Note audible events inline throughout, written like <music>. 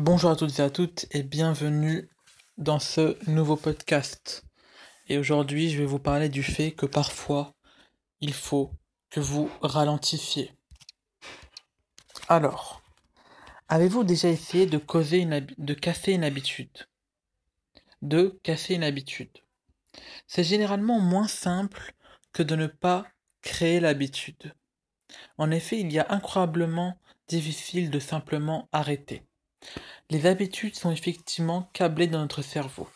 Bonjour à toutes et à toutes et bienvenue dans ce nouveau podcast. Et aujourd'hui, je vais vous parler du fait que parfois, il faut que vous ralentissiez. Alors, avez-vous déjà essayé de causer une de casser une habitude? De casser une habitude. C'est généralement moins simple que de ne pas créer l'habitude. En effet, il y a incroyablement difficile de simplement arrêter. Les habitudes sont effectivement câblées dans notre cerveau.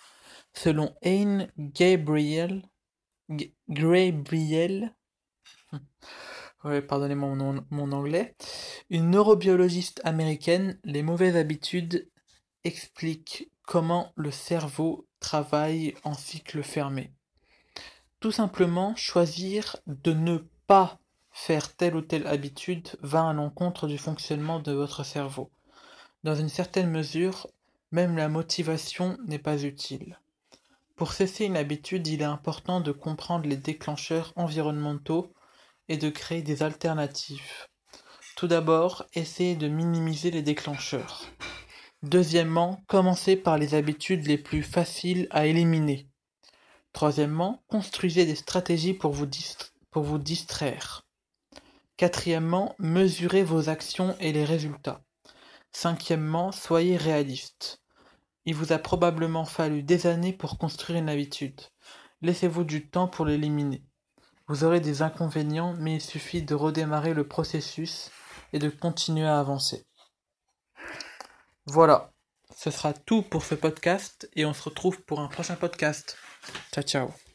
Selon Anne Gabriel, <laughs> pardonnez-moi mon, anglais, une neurobiologiste américaine, les mauvaises habitudes expliquent comment le cerveau travaille en cycle fermé. Tout simplement, choisir de ne pas faire telle ou telle habitude va à l'encontre du fonctionnement de votre cerveau. Dans une certaine mesure, même la motivation n'est pas utile. Pour cesser une habitude, il est important de comprendre les déclencheurs environnementaux et de créer des alternatives. Tout d'abord, essayez de minimiser les déclencheurs. Deuxièmement, commencez par les habitudes les plus faciles à éliminer. Troisièmement, construisez des stratégies pour vous, distraire. Quatrièmement, mesurez vos actions et les résultats. Cinquièmement, soyez réaliste. Il vous a probablement fallu des années pour construire une habitude. Laissez-vous du temps pour l'éliminer. Vous aurez des inconvénients, mais il suffit de redémarrer le processus et de continuer à avancer. Voilà, ce sera tout pour ce podcast et on se retrouve pour un prochain podcast. Ciao ciao.